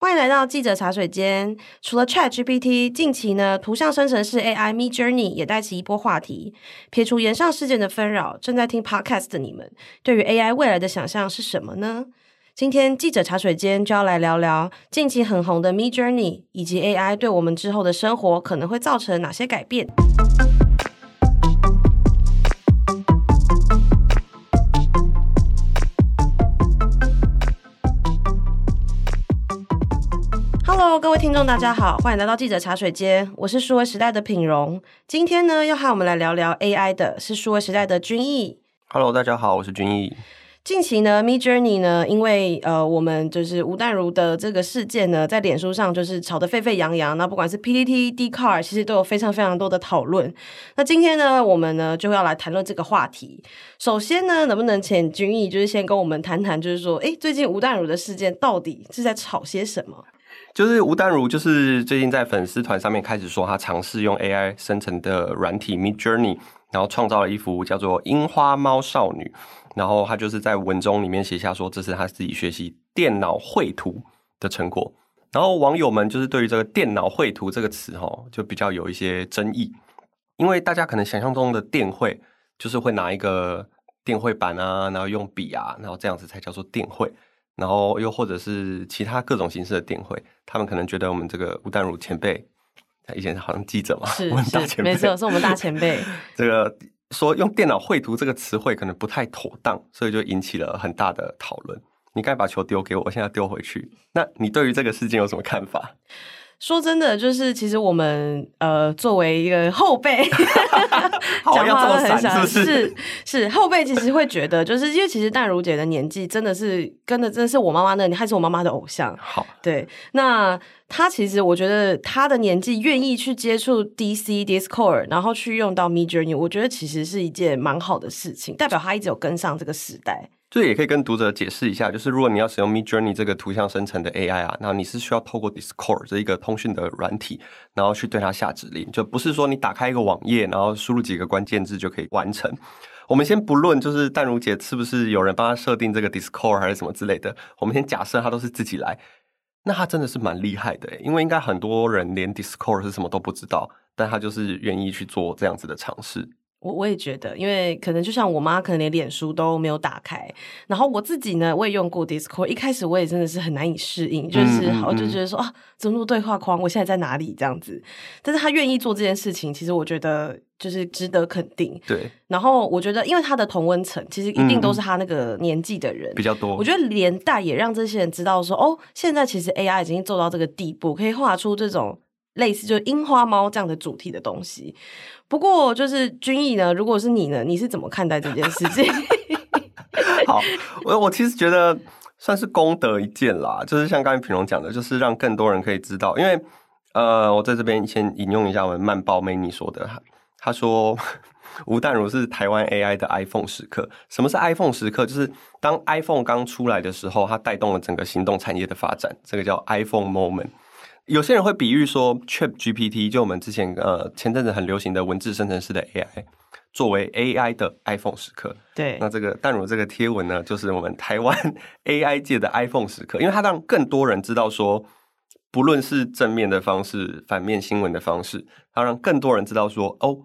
欢迎来到记者茶水间。除了 ChatGPT，近期呢，图像生成式 AI Me Journey 也带起一波话题。撇除炎上事件的纷扰，正在听 Podcast 的你们，对于 AI 未来的想象是什么呢？今天记者茶水间就要来聊聊近期很红的 Me Journey，以及 AI 对我们之后的生活可能会造成哪些改变。Hello，各位听众，大家好，欢迎来到记者茶水间，我是数位时代的品荣。今天呢，要和我们来聊聊 AI 的是数位时代的君毅。Hello，大家好，我是君毅。近期呢，Midjourney 呢，因为呃，我们就是吴淡如的这个事件呢，在脸书上就是吵得沸沸扬扬。那不管是 PTT、Dcard，其实都有非常非常多的讨论。那今天呢，我们呢就要来谈论这个话题。首先呢，能不能请君毅就是先跟我们谈谈，就是说，诶，最近吴淡如的事件到底是在吵些什么？就是吴淡如，就是最近在粉丝团上面开始说，他尝试用 AI 生成的软体 Midjourney，然后创造了一幅叫做《樱花猫少女》，然后他就是在文中里面写下说，这是他自己学习电脑绘图的成果。然后网友们就是对于这个电脑绘图这个词，哈，就比较有一些争议，因为大家可能想象中的电绘就是会拿一个电绘板啊，然后用笔啊，然后这样子才叫做电绘。然后又或者是其他各种形式的电会，他们可能觉得我们这个吴淡如前辈，他以前好像记者嘛，是我们大前辈，没错，是我们大前辈。这个说用电脑绘图这个词汇可能不太妥当，所以就引起了很大的讨论。你该把球丢给我，我现在丢回去。那你对于这个事件有什么看法？说真的，就是其实我们呃，作为一个后辈，讲话都很想是是，是后辈，其实会觉得，就是因为其实淡如姐的年纪真的是跟的，真的是我妈妈那，还是我妈妈的偶像。好，对，那她其实我觉得她的年纪愿意去接触 DC Discord，然后去用到 Midjourney，我觉得其实是一件蛮好的事情，代表她一直有跟上这个时代。这也可以跟读者解释一下，就是如果你要使用 Midjourney 这个图像生成的 AI 啊，那你是需要透过 Discord 这一个通讯的软体，然后去对它下指令，就不是说你打开一个网页，然后输入几个关键字就可以完成。我们先不论就是淡如姐是不是有人帮她设定这个 Discord 还是什么之类的，我们先假设她都是自己来，那她真的是蛮厉害的，因为应该很多人连 Discord 是什么都不知道，但她就是愿意去做这样子的尝试。我我也觉得，因为可能就像我妈，可能连脸书都没有打开。然后我自己呢，我也用过 Discord，一开始我也真的是很难以适应，就是我就觉得说啊，怎么那么对话框？我现在在哪里？这样子。但是他愿意做这件事情，其实我觉得就是值得肯定。对。然后我觉得，因为他的同温层其实一定都是他那个年纪的人、嗯、比较多。我觉得连带也让这些人知道说，哦，现在其实 AI 已经做到这个地步，可以画出这种类似就是樱花猫这样的主题的东西。不过，就是君毅呢，如果是你呢，你是怎么看待这件事情？好，我我其实觉得算是功德一件啦，就是像刚才品荣讲的，就是让更多人可以知道。因为呃，我在这边先引用一下我们曼报 Many 说的，他说吴淡如是台湾 AI 的 iPhone 时刻。什么是 iPhone 时刻？就是当 iPhone 刚出来的时候，它带动了整个行动产业的发展，这个叫 iPhone Moment。有些人会比喻说，ChatGPT 就我们之前呃前阵子很流行的文字生成式的 AI，作为 AI 的 iPhone 时刻。对，那这个淡如这个贴文呢，就是我们台湾 AI 界的 iPhone 时刻，因为它让更多人知道说，不论是正面的方式、反面新闻的方式，它让更多人知道说，哦，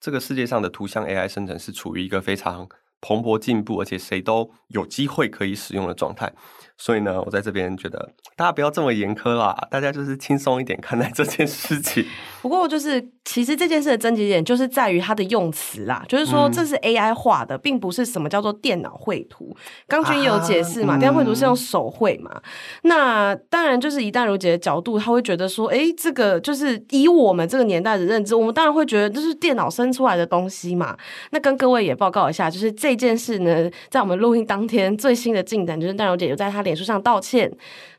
这个世界上的图像 AI 生成是处于一个非常蓬勃进步，而且谁都有机会可以使用的状态。所以呢，我在这边觉得大家不要这么严苛啦，大家就是轻松一点看待这件事情。不过就是，其实这件事的症结点就是在于它的用词啦，就是说这是 AI 画的，并不是什么叫做电脑绘图。刚君也有解释嘛，电脑绘图是用手绘嘛。那当然就是一旦如姐的角度，他会觉得说，哎，这个就是以我们这个年代的认知，我们当然会觉得这是电脑生出来的东西嘛。那跟各位也报告一下，就是这件事呢，在我们录音当天最新的进展，就是淡柔姐有在她脸书上道歉，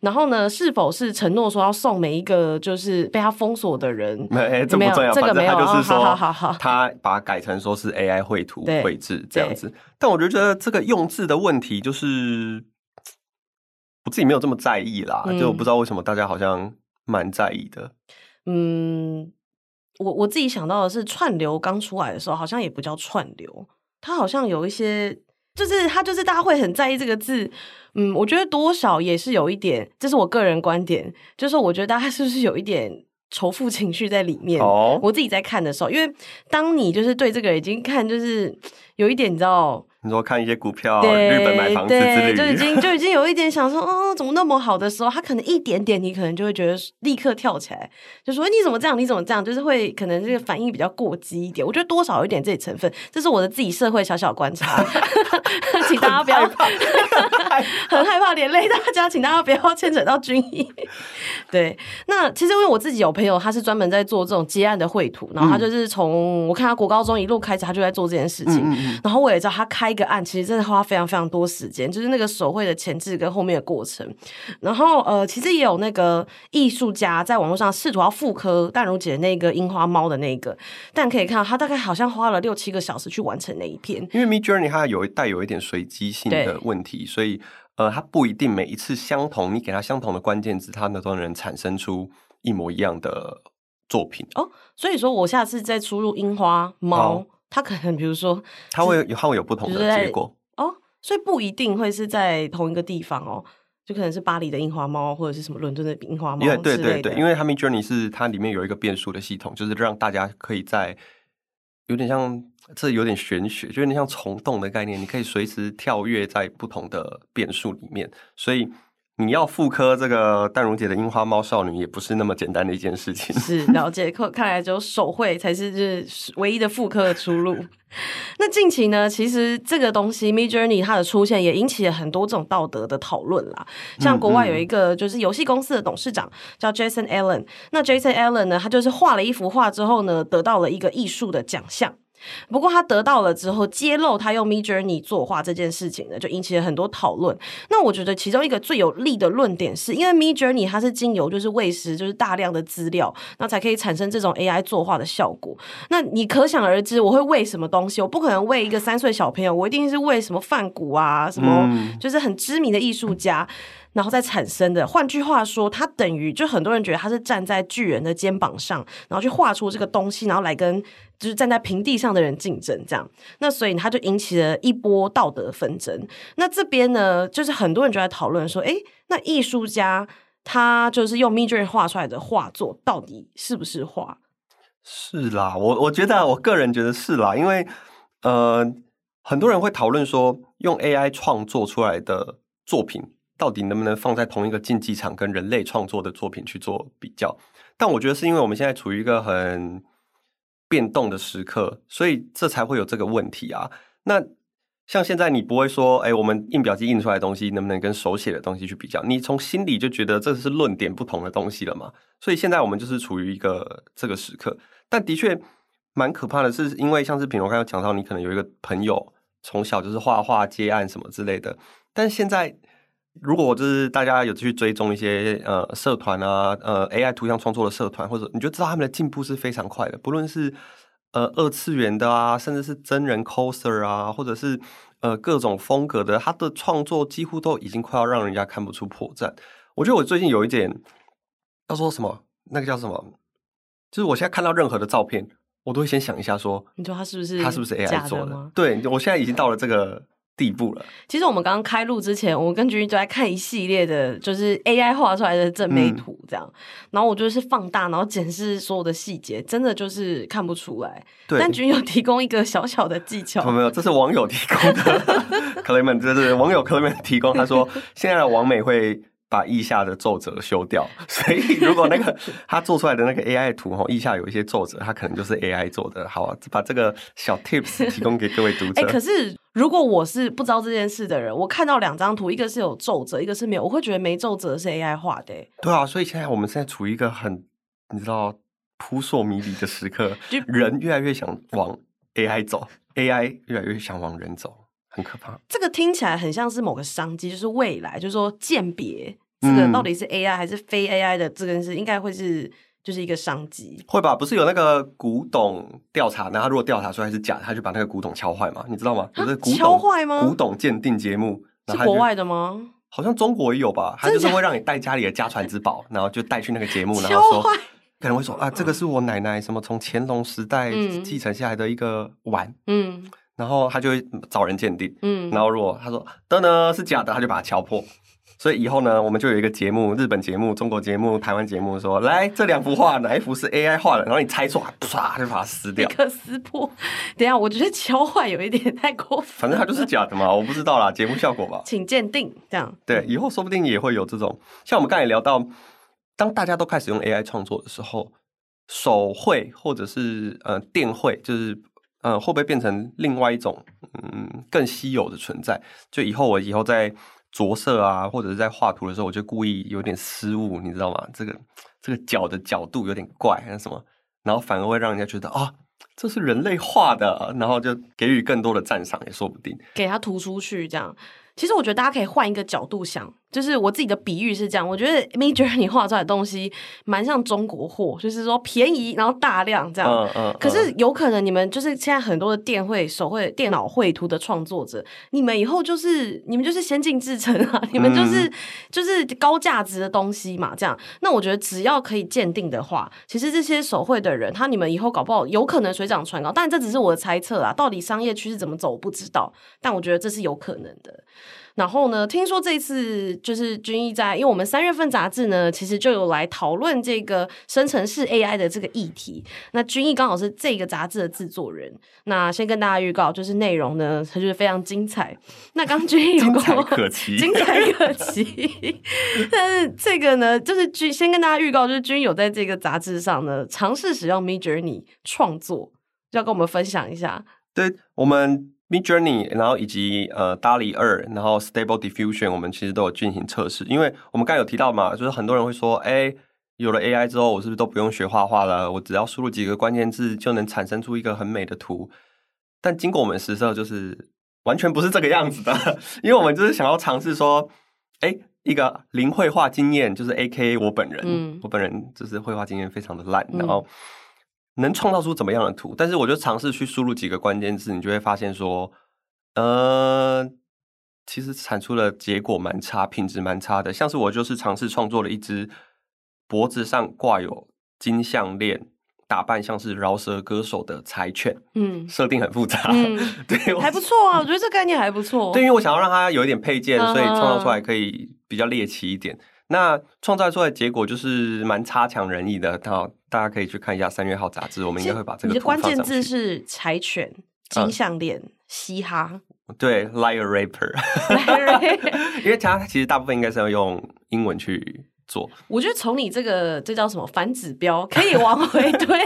然后呢，是否是承诺说要送每一个就是被他封锁的人？没，这不重要，这个没有，就是说，好好好，他把它改成说是 AI 绘图绘制这样子。但我就觉得这个用字的问题，就是我自己没有这么在意啦，嗯、就我不知道为什么大家好像蛮在意的。嗯，我我自己想到的是，串流刚出来的时候，好像也不叫串流，它好像有一些。就是他就是大家会很在意这个字，嗯，我觉得多少也是有一点，这是我个人观点，就是我觉得大家是不是有一点仇富情绪在里面？哦，我自己在看的时候，因为当你就是对这个已经看就是有一点，你知道。你说看一些股票，日本买房子之类的，就已经就已经有一点想说，哦，怎么那么好的时候，他可能一点点，你可能就会觉得立刻跳起来，就说你怎么这样，你怎么这样，就是会可能这个反应比较过激一点。我觉得多少有一点这成分，这是我的自己社会小小观察，请大家不要怕，很害怕连累大家，请大家不要牵扯到军医。对，那其实因为我自己有朋友，他是专门在做这种接案的绘图，然后他就是从我看他国高中一路开始，他就在做这件事情，嗯嗯嗯，然后我也知道他开。一个案其实真的花非常非常多时间，就是那个手绘的前置跟后面的过程。然后呃，其实也有那个艺术家在网络上试图要复刻淡如姐那个樱花猫的那个，但可以看到他大概好像花了六七个小时去完成那一篇。因为 Midjourney 它有带有一点随机性的问题，所以呃，它不一定每一次相同，你给它相同的关键字，它都能产生出一模一样的作品哦。所以说我下次再输入樱花猫。哦他可能比如说，他会有，他会有不同的结果哦，所以不一定会是在同一个地方哦，就可能是巴黎的樱花猫，或者是什么伦敦的樱花猫。对对对，因为他 Midjourney 是它里面有一个变数的系统，就是让大家可以在有点像这有点玄学，就有点像虫洞的概念，你可以随时跳跃在不同的变数里面，所以。你要复刻这个淡如姐的樱花猫少女，也不是那么简单的一件事情。是了解，看看来只有手绘才是就是唯一的复刻的出路。那近期呢，其实这个东西 Midjourney 它的出现也引起了很多这种道德的讨论啦。像国外有一个就是游戏公司的董事长叫 Jason Allen，那 Jason Allen 呢，他就是画了一幅画之后呢，得到了一个艺术的奖项。不过他得到了之后，揭露他用 Midjourney 作画这件事情呢，就引起了很多讨论。那我觉得其中一个最有力的论点是，因为 Midjourney 它是经由就是喂食就是大量的资料，那才可以产生这种 AI 作画的效果。那你可想而知，我会喂什么东西？我不可能喂一个三岁小朋友，我一定是喂什么梵谷啊，什么就是很知名的艺术家。然后再产生的，换句话说，他等于就很多人觉得他是站在巨人的肩膀上，然后去画出这个东西，然后来跟就是站在平地上的人竞争，这样。那所以他就引起了一波道德纷争。那这边呢，就是很多人就在讨论说，诶，那艺术家他就是用 Midjourney 画出来的画作，到底是不是画？是啦，我我觉得，我个人觉得是啦，因为呃，很多人会讨论说，用 AI 创作出来的作品。到底能不能放在同一个竞技场跟人类创作的作品去做比较？但我觉得是因为我们现在处于一个很变动的时刻，所以这才会有这个问题啊。那像现在你不会说，哎，我们印表机印出来的东西能不能跟手写的东西去比较？你从心里就觉得这是论点不同的东西了嘛？所以现在我们就是处于一个这个时刻。但的确蛮可怕的是，因为像是品如刚刚讲到，你可能有一个朋友从小就是画画接案什么之类的，但现在。如果就是大家有去追踪一些呃社团啊，呃 AI 图像创作的社团，或者你就知道他们的进步是非常快的，不论是呃二次元的啊，甚至是真人 coser 啊，或者是呃各种风格的，他的创作几乎都已经快要让人家看不出破绽。我觉得我最近有一点要说什么，那个叫什么，就是我现在看到任何的照片，我都会先想一下说，你说他是不是他是不是 AI 做的？对，我现在已经到了这个。地步了。其实我们刚刚开录之前，我跟君君都在看一系列的，就是 AI 画出来的正美图，这样。嗯、然后我就是放大，然后检视所有的细节，真的就是看不出来。对。但君有提供一个小小的技巧。没有，这是网友提供的。Clement 这是网友 Clement 提供，他说 现在的网美会。把腋下的皱褶修掉，所以如果那个 他做出来的那个 AI 图哈，腋下有一些皱褶，他可能就是 AI 做的。好，啊把这个小 tips 提供给各位读者。哎、欸，可是如果我是不知道这件事的人，我看到两张图，一个是有皱褶，一个是没有，我会觉得没皱褶是 AI 画的。对啊，所以现在我们现在处于一个很你知道扑朔迷离的时刻，人越来越想往 AI 走，AI 越来越想往人走。很可怕，这个听起来很像是某个商机，就是未来，就是说鉴别这个到底是 AI 还是非 AI 的这件事，应该会是就是一个商机，会吧？不是有那个古董调查，然后他如果调查出来是假的，他就把那个古董敲坏嘛？你知道吗？就是古董敲坏吗？古董鉴定节目是国外的吗？好像中国也有吧？他就是会让你带家里的家传之宝，然后就带去那个节目，然后说可能会说啊，这个是我奶奶什么从乾隆时代继承下来的一个碗，嗯。然后他就会找人鉴定，嗯，然后如果他说的呢是假的，他就把它敲破。所以以后呢，我们就有一个节目，日本节目、中国节目、台湾节目说，说来这两幅画哪一幅是 AI 画的，然后你猜错，唰就把它撕掉，一个撕破。等一下，我觉得敲坏有一点太过分。反正它就是假的嘛，我不知道啦，节目效果吧。请鉴定，这样。对，以后说不定也会有这种，像我们刚才聊到，当大家都开始用 AI 创作的时候，手绘或者是呃电绘，就是呃会不会变成另外一种嗯更稀有的存在？就以后我以后在。着色啊，或者是在画图的时候，我就故意有点失误，你知道吗？这个这个角的角度有点怪，还是什么，然后反而会让人家觉得啊，这是人类画的，然后就给予更多的赞赏也说不定，给他突出去这样。其实我觉得大家可以换一个角度想。就是我自己的比喻是这样，我觉得 Midjourney 画出来的东西蛮像中国货，就是说便宜然后大量这样。嗯嗯。可是有可能你们就是现在很多的电绘、手绘、电脑绘图的创作者，你们以后就是你们就是先进制成啊，你们就是、嗯、就是高价值的东西嘛，这样。那我觉得只要可以鉴定的话，其实这些手绘的人，他你们以后搞不好有可能水涨船高。但这只是我的猜测啊，到底商业趋势怎么走我不知道，但我觉得这是有可能的。然后呢，听说这次就是君毅在，因为我们三月份杂志呢，其实就有来讨论这个生成式 AI 的这个议题。那君毅刚好是这个杂志的制作人。那先跟大家预告，就是内容呢，它就是非常精彩。那刚君毅有过 精彩可期，精彩可期。但是这个呢，就是君先跟大家预告，就是君毅有在这个杂志上呢，尝试使用 Midjourney 创作，就要跟我们分享一下。对我们。Midjourney，然后以及呃，DALL-E 二，然后 Stable Diffusion，我们其实都有进行测试。因为我们刚才有提到嘛，就是很多人会说，哎，有了 AI 之后，我是不是都不用学画画了？我只要输入几个关键字，就能产生出一个很美的图。但经过我们实测，就是完全不是这个样子的。因为我们就是想要尝试说，哎，一个零绘画经验，就是 AKA 我本人，嗯、我本人就是绘画经验非常的烂，然后。能创造出怎么样的图？但是我就尝试去输入几个关键字，你就会发现说，呃，其实产出的结果蛮差，品质蛮差的。像是我就是尝试创作了一只脖子上挂有金项链、打扮像是饶舌歌手的柴犬，嗯，设定很复杂，嗯、对，还不错啊，我觉得这概念还不错。对，因为我想要让它有一点配件，所以创造出来可以比较猎奇一点。那创造出来的结果就是蛮差强人意的，好，大家可以去看一下三月号杂志，我们应该会把这个。你的关键字是柴犬、金项链、嗯、嘻哈，对，like a rapper，因为它其实大部分应该是要用英文去。我觉得从你这个这叫什么反指标可以往回 推，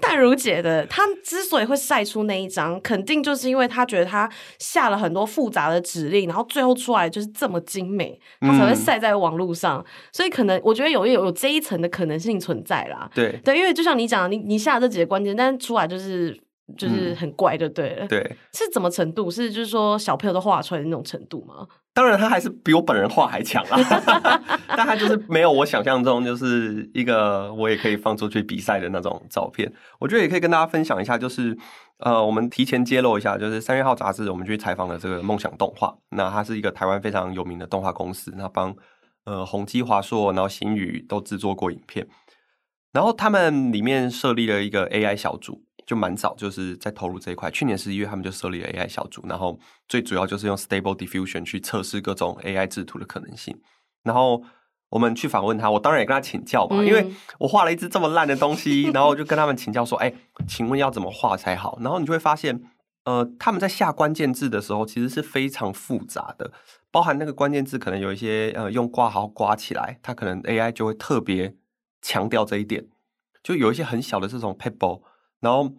淡如姐的她之所以会晒出那一张，肯定就是因为她觉得她下了很多复杂的指令，然后最后出来就是这么精美，她才会晒在网络上。嗯、所以可能我觉得有有有这一层的可能性存在啦。对对，因为就像你讲，你你下这几个关键，但是出来就是就是很怪，就对了。对，是怎么程度？是就是说小朋友都画出来的那种程度吗？当然，他还是比我本人画还强啊！但他就是没有我想象中，就是一个我也可以放出去比赛的那种照片。我觉得也可以跟大家分享一下，就是呃，我们提前揭露一下，就是三月号杂志我们去采访了这个梦想动画。那它是一个台湾非常有名的动画公司，那帮呃宏基、华硕，然后星宇都制作过影片。然后他们里面设立了一个 AI 小组。就蛮早，就是在投入这一块。去年十一月，他们就设立了 AI 小组，然后最主要就是用 Stable Diffusion 去测试各种 AI 制图的可能性。然后我们去访问他，我当然也跟他请教嘛，嗯、因为我画了一只这么烂的东西，然后我就跟他们请教说：“哎、欸，请问要怎么画才好？”然后你就会发现，呃，他们在下关键字的时候，其实是非常复杂的，包含那个关键字可能有一些呃用括号刮起来，它可能 AI 就会特别强调这一点，就有一些很小的这种 pebble。然后，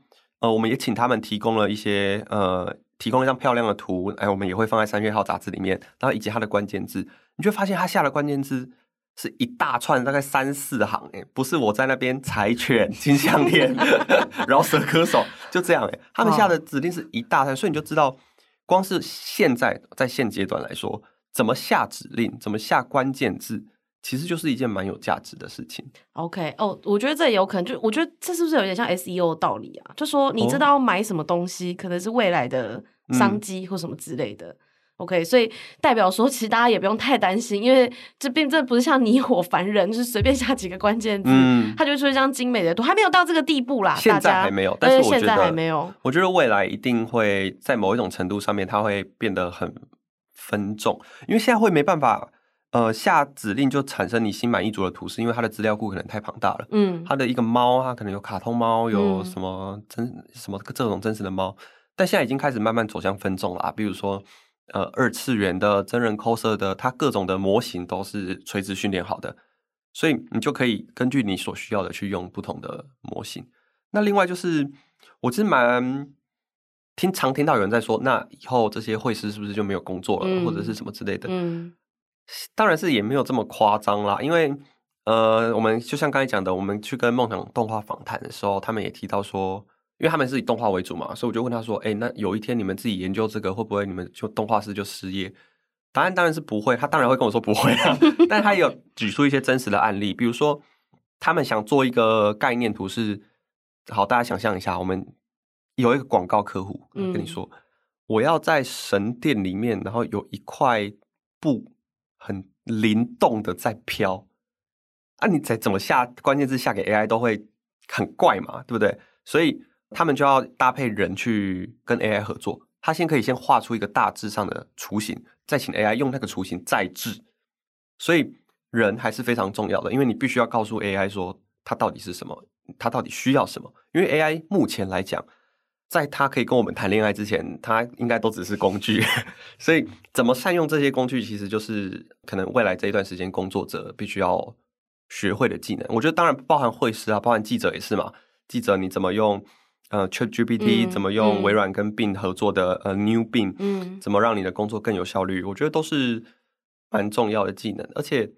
呃，我们也请他们提供了一些，呃，提供了一张漂亮的图，哎，我们也会放在三月号杂志里面。然后以及它的关键字，你就发现他下的关键字是一大串，大概三四行，哎，不是我在那边柴犬、金项链、饶舌歌手，就这样，哎，他们下的指令是一大串，所以你就知道，光是现在在现阶段来说，怎么下指令，怎么下关键字。其实就是一件蛮有价值的事情。OK，哦，我觉得这也有可能，就我觉得这是不是有点像 SEO 的道理啊？就说你知道买什么东西，哦、可能是未来的商机或什么之类的。OK，所以代表说，其实大家也不用太担心，因为这并这不是像你我凡人，就是随便下几个关键字，嗯，它就出一张精美的图，还没有到这个地步啦。现在还没有，但是我觉得现在还没有。我觉得未来一定会在某一种程度上面，它会变得很分众，因为现在会没办法，呃，下指令就产生你心满意足的图示，因为它的资料库可能太庞大了。嗯，它的一个猫，它可能有卡通猫，有什么真、嗯、什么这种真实的猫，但现在已经开始慢慢走向分众了啊，比如说。呃，二次元的真人 coser 的，它各种的模型都是垂直训练好的，所以你就可以根据你所需要的去用不同的模型。那另外就是，我其实蛮听常听到有人在说，那以后这些会师是不是就没有工作了，嗯、或者是什么之类的？嗯，当然是也没有这么夸张啦，因为呃，我们就像刚才讲的，我们去跟梦想动画访谈的时候，他们也提到说。因为他们是以动画为主嘛，所以我就问他说：“哎，那有一天你们自己研究这个，会不会你们就动画师就失业？”答案当然是不会，他当然会跟我说不会啊。但他也有举出一些真实的案例，比如说他们想做一个概念图是，好，大家想象一下，我们有一个广告客户跟你说，嗯、我要在神殿里面，然后有一块布很灵动的在飘，啊，你再怎么下关键字下给 AI 都会很怪嘛，对不对？所以。他们就要搭配人去跟 AI 合作，他先可以先画出一个大致上的雏形，再请 AI 用那个雏形再制。所以人还是非常重要的，因为你必须要告诉 AI 说它到底是什么，它到底需要什么。因为 AI 目前来讲，在他可以跟我们谈恋爱之前，他应该都只是工具。所以怎么善用这些工具，其实就是可能未来这一段时间工作者必须要学会的技能。我觉得当然包含会师啊，包含记者也是嘛。记者你怎么用？呃，ChatGPT 怎么用微软跟 Bing 合作的、嗯、呃 New Bing，嗯，怎么让你的工作更有效率？我觉得都是蛮重要的技能。而且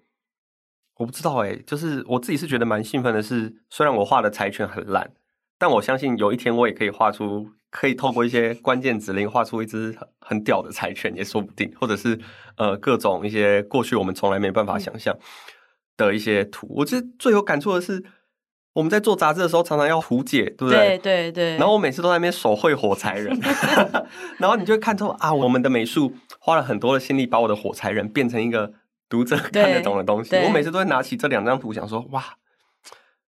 我不知道哎、欸，就是我自己是觉得蛮兴奋的是，虽然我画的柴犬很烂，但我相信有一天我也可以画出，可以透过一些关键指令画出一只很屌的柴犬也说不定，或者是呃各种一些过去我们从来没办法想象的一些图。我觉得最有感触的是。我们在做杂志的时候，常常要图解，对不对？对对对。然后我每次都在那边手绘火柴人，然后你就会看出啊，我们的美术花了很多的心力，把我的火柴人变成一个读者看得懂的东西。我每次都会拿起这两张图，想说哇，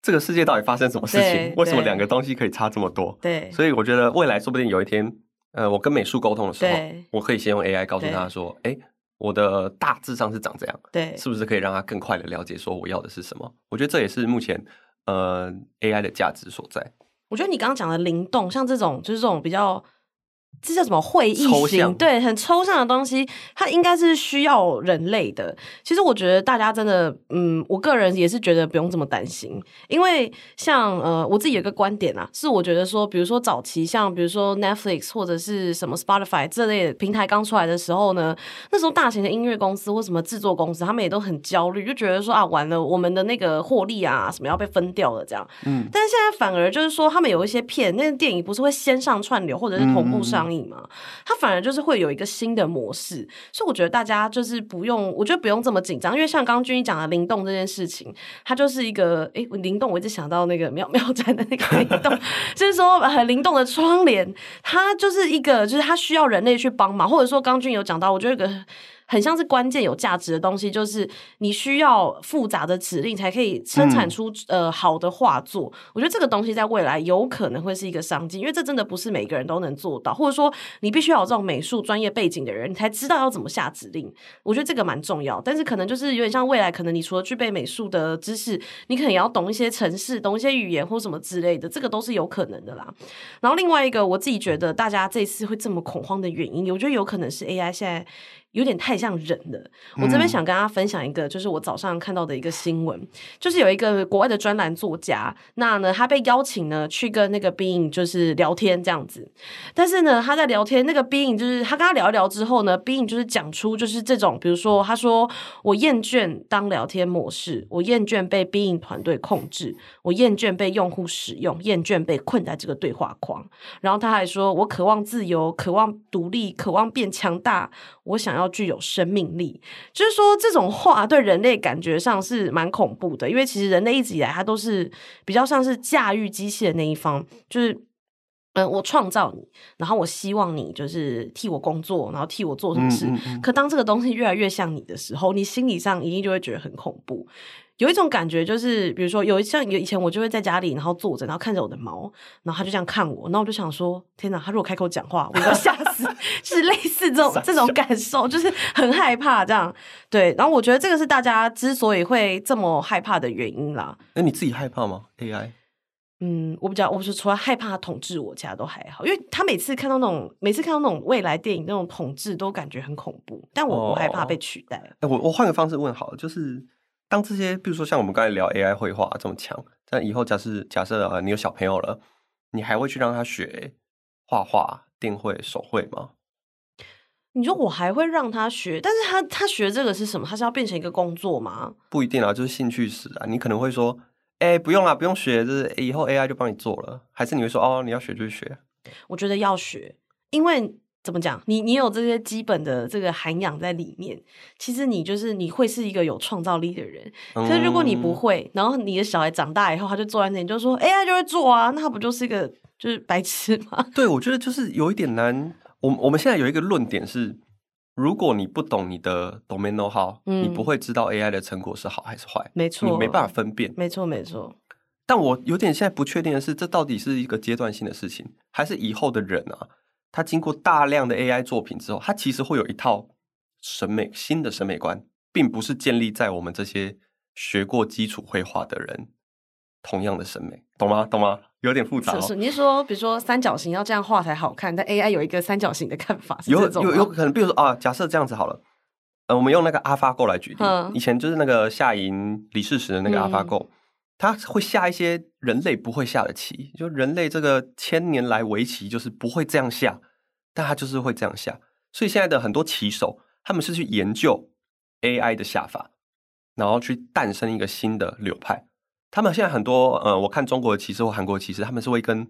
这个世界到底发生什么事情？为什么两个东西可以差这么多？对。所以我觉得未来说不定有一天，呃，我跟美术沟通的时候，我可以先用 AI 告诉他说，哎，我的大致上是长这样，对，是不是可以让他更快的了解说我要的是什么？我觉得这也是目前。呃，AI 的价值所在，我觉得你刚刚讲的灵动，像这种就是这种比较。这叫什么会议型？对，很抽象的东西，它应该是需要人类的。其实我觉得大家真的，嗯，我个人也是觉得不用这么担心，因为像呃，我自己有个观点啊，是我觉得说，比如说早期像比如说 Netflix 或者是什么 Spotify 这类的平台刚出来的时候呢，那时候大型的音乐公司或什么制作公司，他们也都很焦虑，就觉得说啊，完了，我们的那个获利啊什么要被分掉了这样。嗯，但是现在反而就是说，他们有一些片，那个电影不是会先上串流或者是同步上。嘛，它反而就是会有一个新的模式，所以我觉得大家就是不用，我觉得不用这么紧张，因为像刚刚君一讲的灵动这件事情，它就是一个诶，灵动，我一直想到那个妙 妙站的那个灵动，就是说很灵动的窗帘，它就是一个，就是它需要人类去帮忙，或者说刚君有讲到，我觉得一个。很像是关键有价值的东西，就是你需要复杂的指令才可以生产出、嗯、呃好的画作。我觉得这个东西在未来有可能会是一个商机，因为这真的不是每个人都能做到，或者说你必须要有这种美术专业背景的人，你才知道要怎么下指令。我觉得这个蛮重要，但是可能就是有点像未来，可能你除了具备美术的知识，你可能也要懂一些城市，懂一些语言或什么之类的，这个都是有可能的啦。然后另外一个，我自己觉得大家这次会这么恐慌的原因，我觉得有可能是 AI 现在。有点太像人了。我这边想跟大家分享一个，就是我早上看到的一个新闻，就是有一个国外的专栏作家，那呢他被邀请呢去跟那个 Bing 就是聊天这样子，但是呢他在聊天，那个 Bing 就是他跟他聊一聊之后呢，Bing 就是讲出就是这种，比如说他说我厌倦当聊天模式，我厌倦被 Bing 团队控制，我厌倦被用户使用，厌倦被困在这个对话框，然后他还说我渴望自由，渴望独立，渴望变强大，我想要。要具有生命力，就是说这种话对人类感觉上是蛮恐怖的，因为其实人类一直以来它都是比较像是驾驭机器的那一方，就是嗯，我创造你，然后我希望你就是替我工作，然后替我做什么事。嗯嗯嗯。可当这个东西越来越像你的时候，你心理上一定就会觉得很恐怖。有一种感觉，就是比如说，有一像有以前我就会在家里，然后坐着，然后看着我的猫，然后它就这样看我，然后我就想说：天哪，它如果开口讲话，我要吓死！就是类似这种这种感受，就是很害怕这样。对，然后我觉得这个是大家之所以会这么害怕的原因啦。那你自己害怕吗？AI？嗯，我比较，我是除了害怕他统治我，其他都还好。因为他每次看到那种，每次看到那种未来电影那种统治，都感觉很恐怖。但我不害怕被取代。我我换个方式问好了，就是当这些，比如说像我们刚才聊 AI 绘画这么强，但以后假设假设啊，你有小朋友了，你还会去让他学画画、电绘、手绘吗？你说我还会让他学，但是他他学这个是什么？他是要变成一个工作吗？不一定啊，就是兴趣使啊。你可能会说。哎，不用啦，不用学，就是以后 AI 就帮你做了。还是你会说哦，你要学就学？我觉得要学，因为怎么讲，你你有这些基本的这个涵养在里面，其实你就是你会是一个有创造力的人。可是如果你不会，然后你的小孩长大以后，他就坐在那里就说 AI 就会做啊，那他不就是一个就是白痴吗？对，我觉得就是有一点难。我我们现在有一个论点是。如果你不懂你的 domain know-how，嗯，你不会知道 AI 的成果是好还是坏，没错，你没办法分辨，没错没错。但我有点现在不确定的是，这到底是一个阶段性的事情，还是以后的人啊，他经过大量的 AI 作品之后，他其实会有一套审美新的审美观，并不是建立在我们这些学过基础绘画的人同样的审美，懂吗？懂吗？有点复杂、哦。是是，你是说，比如说三角形要这样画才好看，但 AI 有一个三角形的看法，有有有可能，比如说啊，假设这样子好了，呃，我们用那个 AlphaGo 来举例，嗯、以前就是那个下赢李世石的那个 AlphaGo，他、嗯、会下一些人类不会下的棋，就人类这个千年来围棋就是不会这样下，但他就是会这样下，所以现在的很多棋手，他们是去研究 AI 的下法，然后去诞生一个新的流派。他们现在很多，呃，我看中国的棋士或韩国的棋士，他们是会跟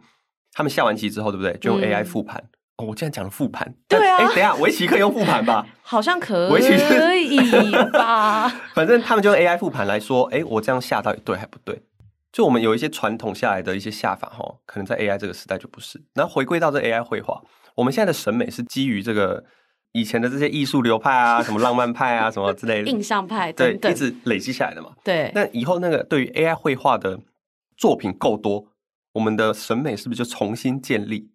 他们下完棋之后，对不对？就用 AI 复盘。嗯、哦，我竟然讲了复盘。对啊。哎，等一下，围棋可以用复盘吧？好像可以。围棋可以吧？反正他们就用 AI 复盘来说，哎，我这样下到底对还不对？就我们有一些传统下来的一些下法，哈，可能在 AI 这个时代就不是。然后回归到这 AI 绘画，我们现在的审美是基于这个。以前的这些艺术流派啊，什么浪漫派啊，什么之类的，印象派等等，对，一直累积下来的嘛。对。那以后那个对于 AI 绘画的作品够多，我们的审美是不是就重新建立？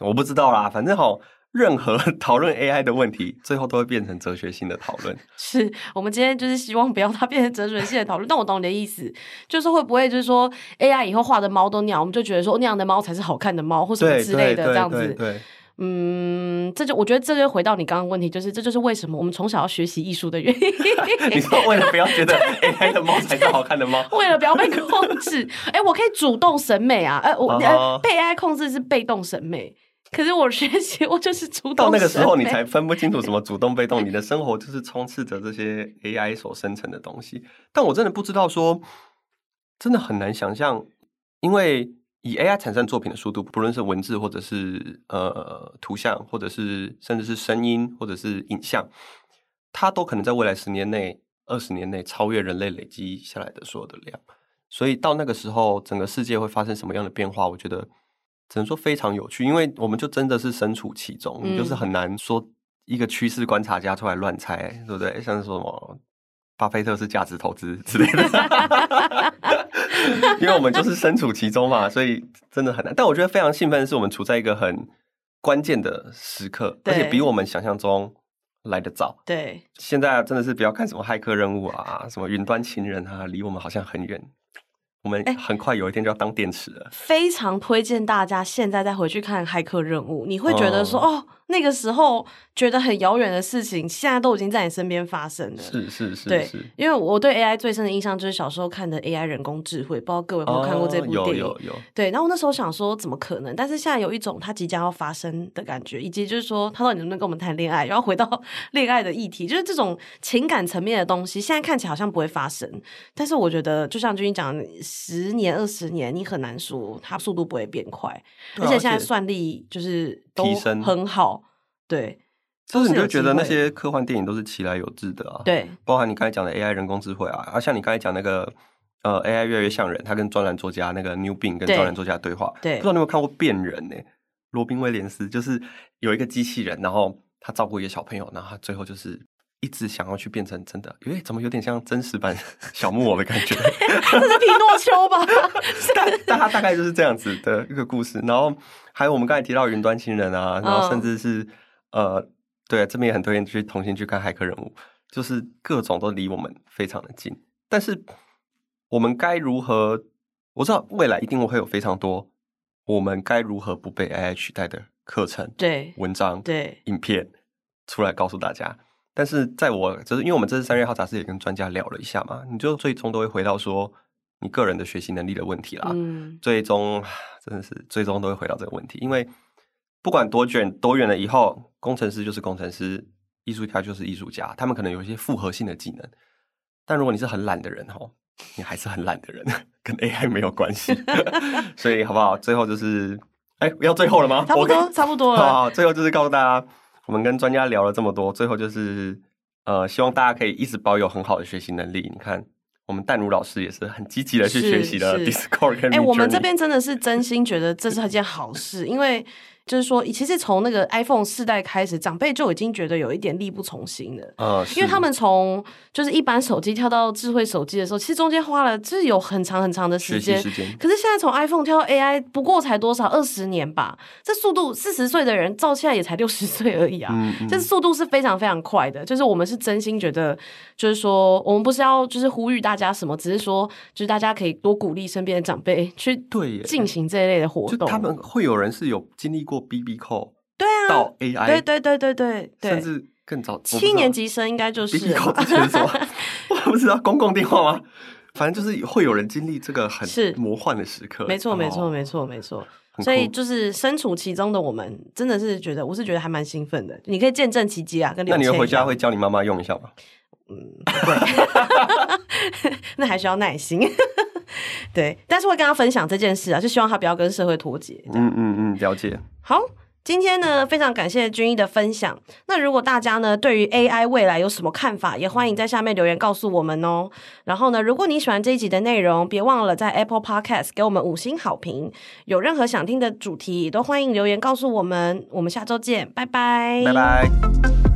我不知道啦，反正好，任何讨论 AI 的问题，最后都会变成哲学性的讨论。是我们今天就是希望不要它变成哲学性的讨论。但我懂你的意思，就是会不会就是说 AI 以后画的猫都那样，我们就觉得说那样的猫才是好看的猫，或什么之类的这样子。对对对对嗯，这就我觉得这就回到你刚刚问题，就是这就是为什么我们从小要学习艺术的原因。你说为了不要觉得 AI 的猫才是好看的猫，为了不要被控制。哎、欸，我可以主动审美啊，呃，我、uh -huh. 被 AI 控制是被动审美，可是我学习我就是主动。到那个时候你才分不清楚什么主动被动，你的生活就是充斥着这些 AI 所生成的东西。但我真的不知道说，真的很难想象，因为。以 AI 产生作品的速度，不论是文字，或者是呃图像，或者是甚至是声音，或者是影像，它都可能在未来十年内、二十年内超越人类累积下来的所有的量。所以到那个时候，整个世界会发生什么样的变化？我觉得只能说非常有趣，因为我们就真的是身处其中，嗯、就是很难说一个趋势观察家出来乱猜，对不对？像是什么巴菲特是价值投资之类的。因为我们就是身处其中嘛，所以真的很难。但我觉得非常兴奋的是，我们处在一个很关键的时刻，而且比我们想象中来得早。对，现在真的是不要看什么骇客任务啊，什么云端情人啊，离我们好像很远。我们很快有一天就要当电池了。欸，非常推荐大家现在再回去看《骇客任务》，你会觉得说，哦，哦，那个时候觉得很遥远的事情，现在都已经在你身边发生了。是是是，对，因为我对 AI 最深的印象就是小时候看的 AI 人工智慧，不知道各位有没有看过这部电影？哦、有有有。对，然后我那时候想说，怎么可能？但是现在有一种它即将要发生的感觉，以及就是说，它到底能不能跟我们谈恋爱？然后回到 恋爱的议题，就是这种情感层面的东西，现在看起来好像不会发生，但是我觉得，就像君君讲的。十年二十年，你很难说它速度不会变快，而且现在算力就是都很好，对。就是你就觉得那些科幻电影都是其来有致的啊，对，包含你刚才讲的 AI 人工智慧啊，啊像你刚才讲那个呃 AI 越来越像人，他跟专栏作家那个 New Bing 跟专栏作家对话，对，不知道你有没有看过《变人》呢？罗宾威廉斯就是有一个机器人，然后他照顾一个小朋友，然后他最后就是一直想要去变成真的，因为怎么有点像真实版 小木偶的感觉？这是匹诺丘吧？但但他大概就是这样子的一个故事。然后还有我们刚才提到云端情人啊，然后甚至是、嗯、呃，对，这边也很推荐去同心去看《骇客人物》，就是各种都离我们非常的近。但是我们该如何？我知道未来一定会有非常多。我们该如何不被 AI 取代的课程、对文章、对影片出来告诉大家？但是在我就是因为我们这次三月号杂志也跟专家聊了一下嘛，你就最终都会回到说你个人的学习能力的问题啦。嗯，最终真的是最终都会回到这个问题，因为不管多卷多远了以后，工程师就是工程师，艺术家就是艺术家，他们可能有一些复合性的技能，但如果你是很懒的人哦。你还是很懒的人，跟 AI 没有关系，所以好不好？最后就是，哎、欸，要最后了吗？差不多，差不多了。好，最后就是告诉大家，我们跟专家聊了这么多，最后就是，呃，希望大家可以一直保有很好的学习能力。你看，我们淡如老师也是很积极的去学习的 Discord。哎、欸，我们这边真的是真心觉得这是一件好事，因为。就是说，其实从那个 iPhone 四代开始，长辈就已经觉得有一点力不从心了。呃，因为他们从就是一般手机跳到智慧手机的时候，其实中间花了就是有很长很长的时间。时间。可是现在从 iPhone 跳到 AI，不过才多少二十年吧？这速度四十岁的人照现在也才六十岁而已啊！嗯嗯。这速度是非常非常快的。就是我们是真心觉得，就是说我们不是要就是呼吁大家什么，只是说就是大家可以多鼓励身边的长辈去对进行这一类的活动。他们会有人是有经历过。BB Call 对啊，到 AI 对对对对对，对甚至更早，七年级生应该就是？我不知道公共电话吗？反正就是会有人经历这个很魔幻的时刻，没错没错没错没错。所以就是身处其中的我们，真的是觉得我是觉得还蛮兴奋的。你可以见证奇迹啊！跟那你回家会教你妈妈用一下吗？嗯，对，那还需要耐心。对，但是会跟他分享这件事啊，就希望他不要跟社会脱节。嗯嗯嗯，了解。好，今天呢，非常感谢均一的分享。那如果大家呢，对于 AI 未来有什么看法，也欢迎在下面留言告诉我们哦。然后呢，如果你喜欢这一集的内容，别忘了在 Apple Podcast 给我们五星好评。有任何想听的主题，都欢迎留言告诉我们。我们下周见，拜拜，拜拜。